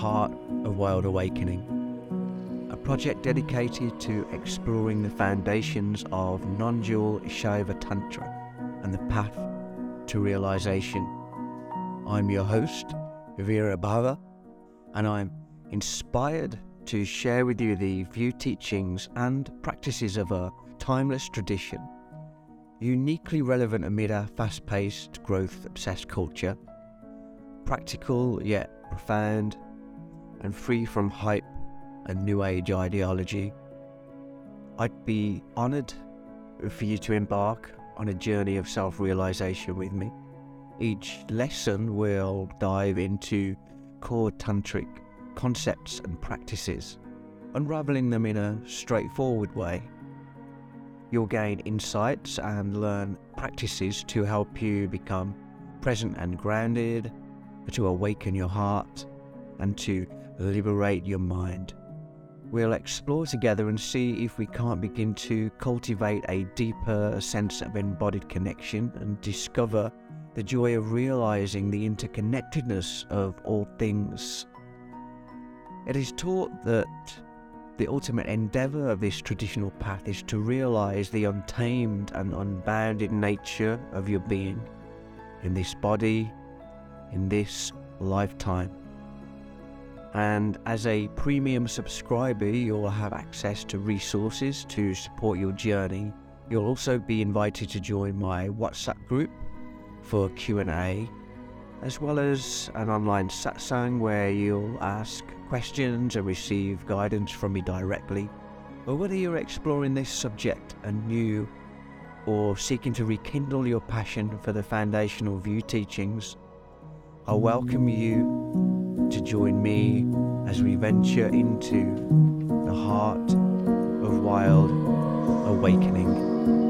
Heart of Wild Awakening, a project dedicated to exploring the foundations of non dual Shaiva Tantra and the path to realization. I'm your host, Vīrabhāva, and I'm inspired to share with you the view teachings and practices of a timeless tradition, uniquely relevant amid our fast paced, growth obsessed culture, practical yet profound, and free from hype and New Age ideology. I'd be honoured for you to embark on a journey of self realization with me. Each lesson will dive into core tantric concepts and practices, unraveling them in a straightforward way. You'll gain insights and learn practices to help you become present and grounded, to awaken your heart, and to liberate your mind. We'll explore together and see if we can't begin to cultivate a deeper sense of embodied connection and discover the joy of realizing the interconnectedness of all things. It is taught that the ultimate endeavour of this traditional path is to realize the untamed and unbounded nature of your being in this body, in this lifetime. And as a premium subscriber, you'll have access to resources to support your journey. You'll also be invited to join my WhatsApp group for Q&A, as well as an online satsang where you'll ask questions and receive guidance from me directly. Or whether you're exploring this subject anew or seeking to rekindle your passion for the foundational view teachings, I welcome you to join me as we venture into the heart of wild awakening.